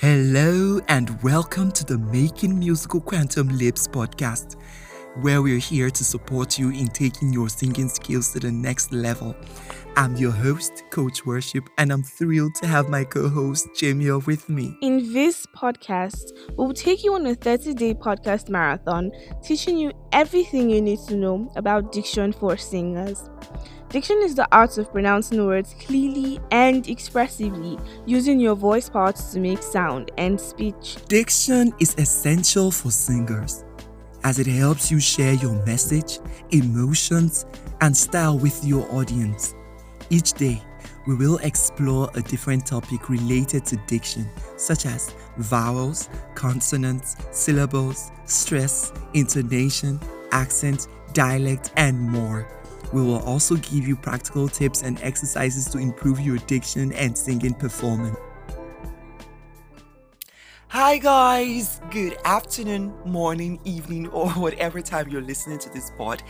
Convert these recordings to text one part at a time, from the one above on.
Hello and welcome to the Making Musical Quantum Leaps podcast, where we're here to support you in taking your singing skills to the next level. I'm your host, Coach Worship, and I'm thrilled to have my co host, Jamie, with me. In this podcast, we will take you on a 30 day podcast marathon, teaching you everything you need to know about diction for singers. Diction is the art of pronouncing words clearly and expressively, using your voice parts to make sound and speech. Diction is essential for singers as it helps you share your message, emotions, and style with your audience. Each day, we will explore a different topic related to diction, such as vowels, consonants, syllables, stress, intonation, accent, dialect, and more. We will also give you practical tips and exercises to improve your diction and singing performance. Hi, guys. Good afternoon, morning, evening, or whatever time you're listening to this pod.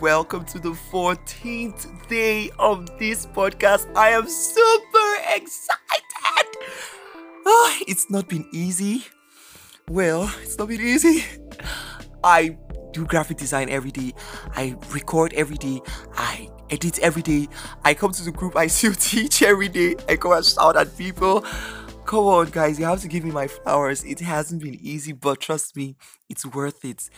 Welcome to the 14th day of this podcast. I am super excited. Oh, it's not been easy. Well, it's not been easy. I do graphic design every day. I record every day. I edit every day. I come to the group. I still teach every day. I go and shout at people. Come on, guys, you have to give me my flowers. It hasn't been easy, but trust me, it's worth it.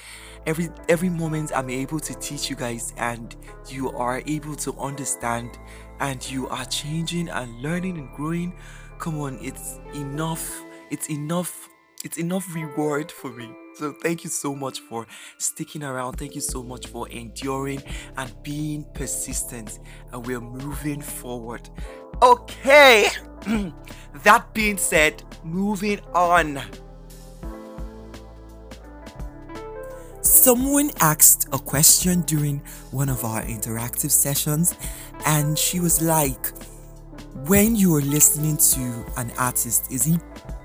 Every every moment I'm able to teach you guys, and you are able to understand, and you are changing and learning and growing. Come on, it's enough. It's enough. It's enough reward for me. So thank you so much for sticking around. Thank you so much for enduring and being persistent. And we're moving forward. Okay. that being said, moving on. Someone asked a question during one of our interactive sessions, and she was like, when you are listening to an artist, is he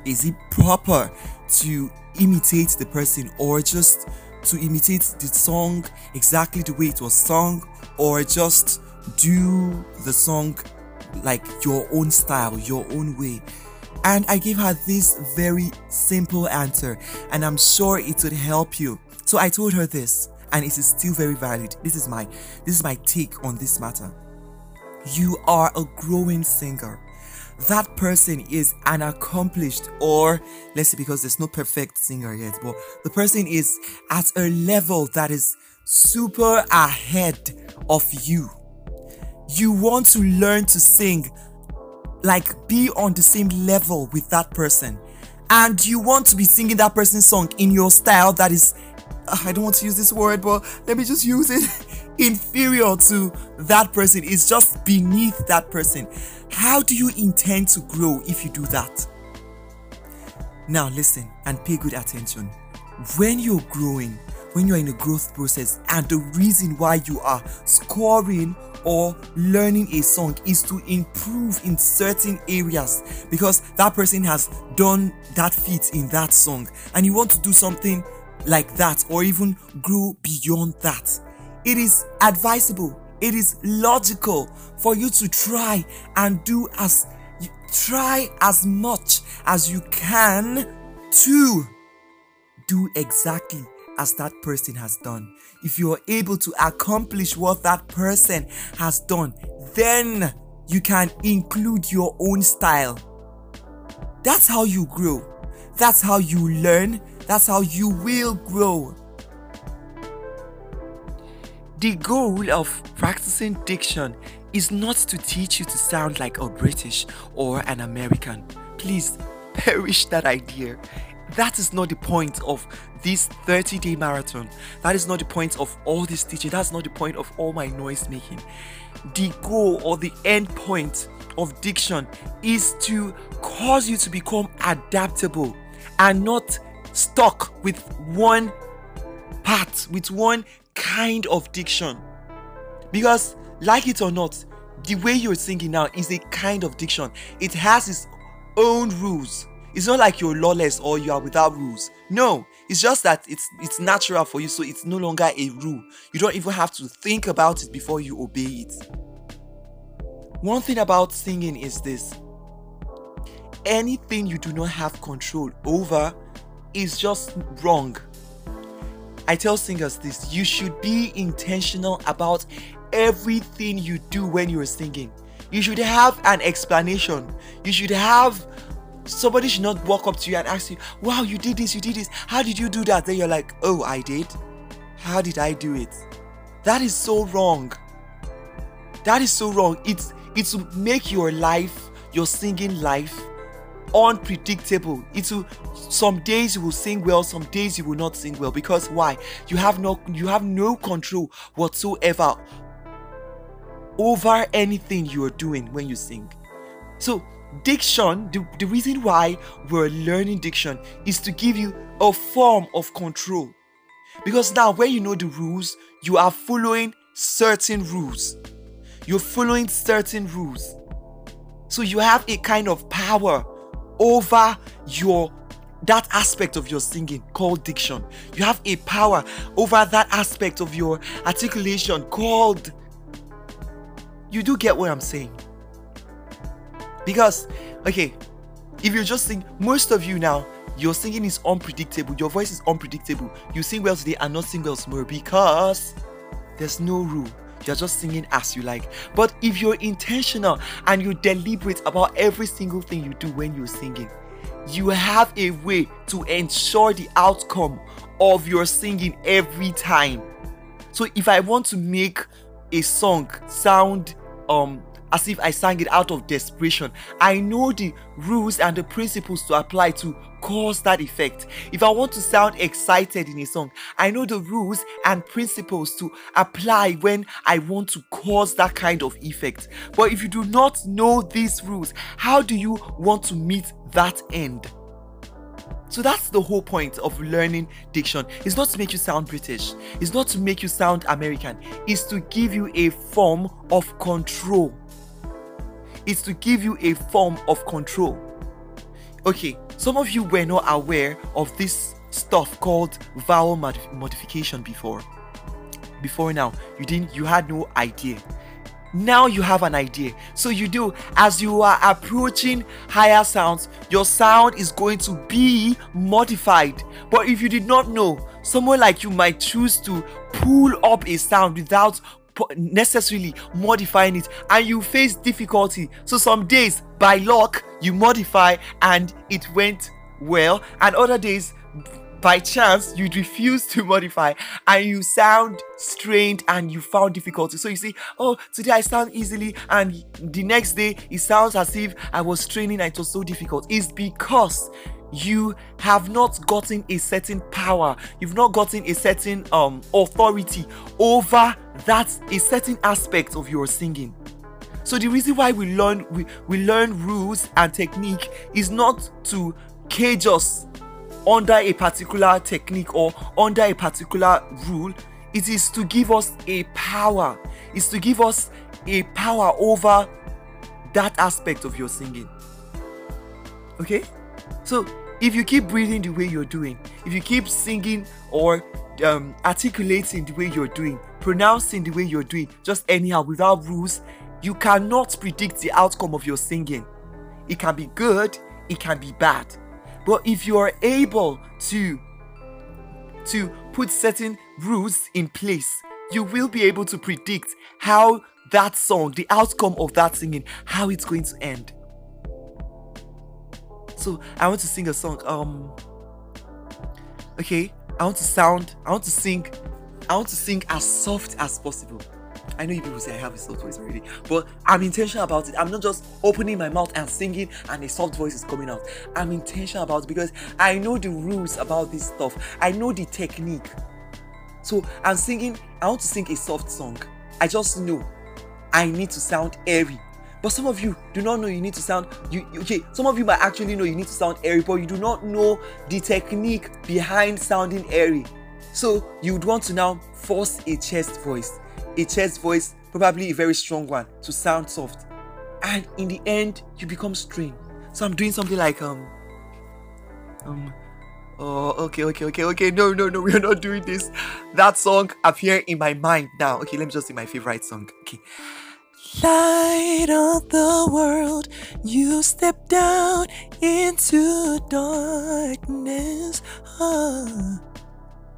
is it proper to imitate the person or just to imitate the song exactly the way it was sung or just do the song like your own style, your own way. And I gave her this very simple answer, and I'm sure it would help you. So I told her this, and it is still very valid. This is my this is my take on this matter. You are a growing singer that person is an accomplished or let's say because there's no perfect singer yet but the person is at a level that is super ahead of you you want to learn to sing like be on the same level with that person and you want to be singing that person's song in your style that is I don't want to use this word, but let me just use it. Inferior to that person is just beneath that person. How do you intend to grow if you do that? Now, listen and pay good attention. When you're growing, when you're in a growth process, and the reason why you are scoring or learning a song is to improve in certain areas because that person has done that feat in that song, and you want to do something like that or even grow beyond that. It is advisable, it is logical for you to try and do as try as much as you can to do exactly as that person has done. If you are able to accomplish what that person has done, then you can include your own style. That's how you grow. That's how you learn. That's how you will grow. The goal of practicing diction is not to teach you to sound like a British or an American. Please perish that idea. That is not the point of this 30 day marathon. That is not the point of all this teaching. That's not the point of all my noise making. The goal or the end point of diction is to cause you to become adaptable and not stuck with one part, with one kind of diction. Because, like it or not, the way you're singing now is a kind of diction. It has its own rules. It's not like you're lawless or you are without rules. No, it's just that it's it's natural for you, so it's no longer a rule. You don't even have to think about it before you obey it. One thing about singing is this anything you do not have control over is just wrong. I tell singers this you should be intentional about everything you do when you're singing. You should have an explanation. You should have somebody should not walk up to you and ask you, Wow, you did this, you did this. How did you do that? Then you're like, Oh, I did. How did I do it? That is so wrong. That is so wrong. It's it will make your life, your singing life, unpredictable. It will some days you will sing well, some days you will not sing well. Because why? You have no you have no control whatsoever over anything you are doing when you sing. So diction, the, the reason why we're learning diction is to give you a form of control. Because now when you know the rules, you are following certain rules. You're following certain rules. So you have a kind of power over your that aspect of your singing called diction. You have a power over that aspect of your articulation called you do get what I'm saying. Because okay, if you're just sing most of you now your singing is unpredictable, your voice is unpredictable. You sing well today and not sing well tomorrow because there's no rule you're just singing as you like. But if you're intentional and you deliberate about every single thing you do when you're singing, you have a way to ensure the outcome of your singing every time. So if I want to make a song sound um as if I sang it out of desperation. I know the rules and the principles to apply to cause that effect. If I want to sound excited in a song, I know the rules and principles to apply when I want to cause that kind of effect. But if you do not know these rules, how do you want to meet that end? So that's the whole point of learning diction. It's not to make you sound British. It's not to make you sound American. It's to give you a form of control is to give you a form of control. Okay, some of you were not aware of this stuff called vowel mod- modification before. Before now, you didn't you had no idea. Now you have an idea. So you do as you are approaching higher sounds, your sound is going to be modified. But if you did not know, someone like you might choose to pull up a sound without necessarily modifying it and you face difficulty. So some days by luck you modify and it went well and other days by chance you refuse to modify and you sound strained and you found difficulty. So you say oh today i sound easily and the next day it sounds as if i was straining and it was so difficult. It's because you have not gotten a certain power. You've not gotten a certain um authority over that a certain aspect of your singing. So the reason why we learn we, we learn rules and technique is not to cage us under a particular technique or under a particular rule. It is to give us a power. It's to give us a power over that aspect of your singing. Okay? So if you keep breathing the way you're doing, if you keep singing or um, articulating the way you're doing, pronouncing the way you're doing, just anyhow without rules, you cannot predict the outcome of your singing. It can be good, it can be bad. But if you are able to to put certain rules in place, you will be able to predict how that song, the outcome of that singing, how it's going to end. So I want to sing a song. Um okay, I want to sound, I want to sing, I want to sing as soft as possible. I know you people say I have a soft voice already, but I'm intentional about it. I'm not just opening my mouth and singing and a soft voice is coming out. I'm intentional about it because I know the rules about this stuff. I know the technique. So I'm singing, I want to sing a soft song. I just know I need to sound airy. But some of you do not know you need to sound you okay. Some of you might actually know you need to sound airy, but you do not know the technique behind sounding airy. So you would want to now force a chest voice, a chest voice, probably a very strong one, to sound soft. And in the end, you become strained. So I'm doing something like um um Oh, okay, okay, okay, okay. No, no, no, we are not doing this. That song appear in my mind now. Okay, let me just sing my favorite song. Okay. Light of the world, you step down into darkness.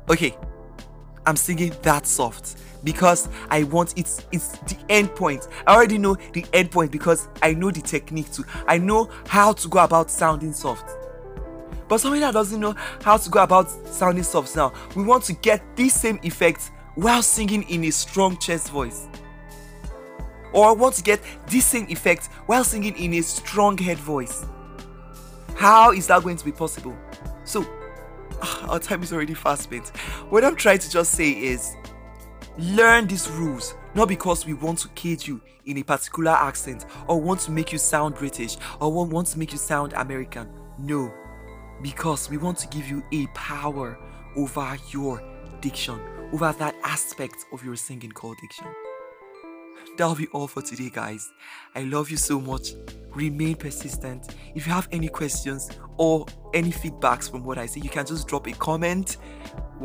Okay, I'm singing that soft because I want it's it's the end point. I already know the end point because I know the technique too. I know how to go about sounding soft. But somebody that doesn't know how to go about sounding soft now, we want to get this same effect while singing in a strong chest voice. Or I want to get this same effect while singing in a strong head voice. How is that going to be possible? So, our time is already fast spent. What I'm trying to just say is learn these rules, not because we want to cage you in a particular accent or want to make you sound British or want to make you sound American. No, because we want to give you a power over your diction, over that aspect of your singing called diction. That'll be all for today, guys. I love you so much. Remain persistent. If you have any questions or any feedbacks from what I say, you can just drop a comment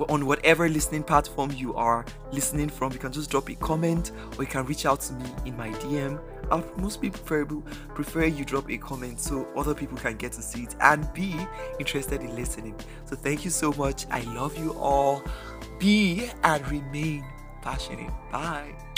on whatever listening platform you are listening from. You can just drop a comment or you can reach out to me in my DM. I'll most be preferable prefer you drop a comment so other people can get to see it and be interested in listening. So thank you so much. I love you all. Be and remain passionate. Bye.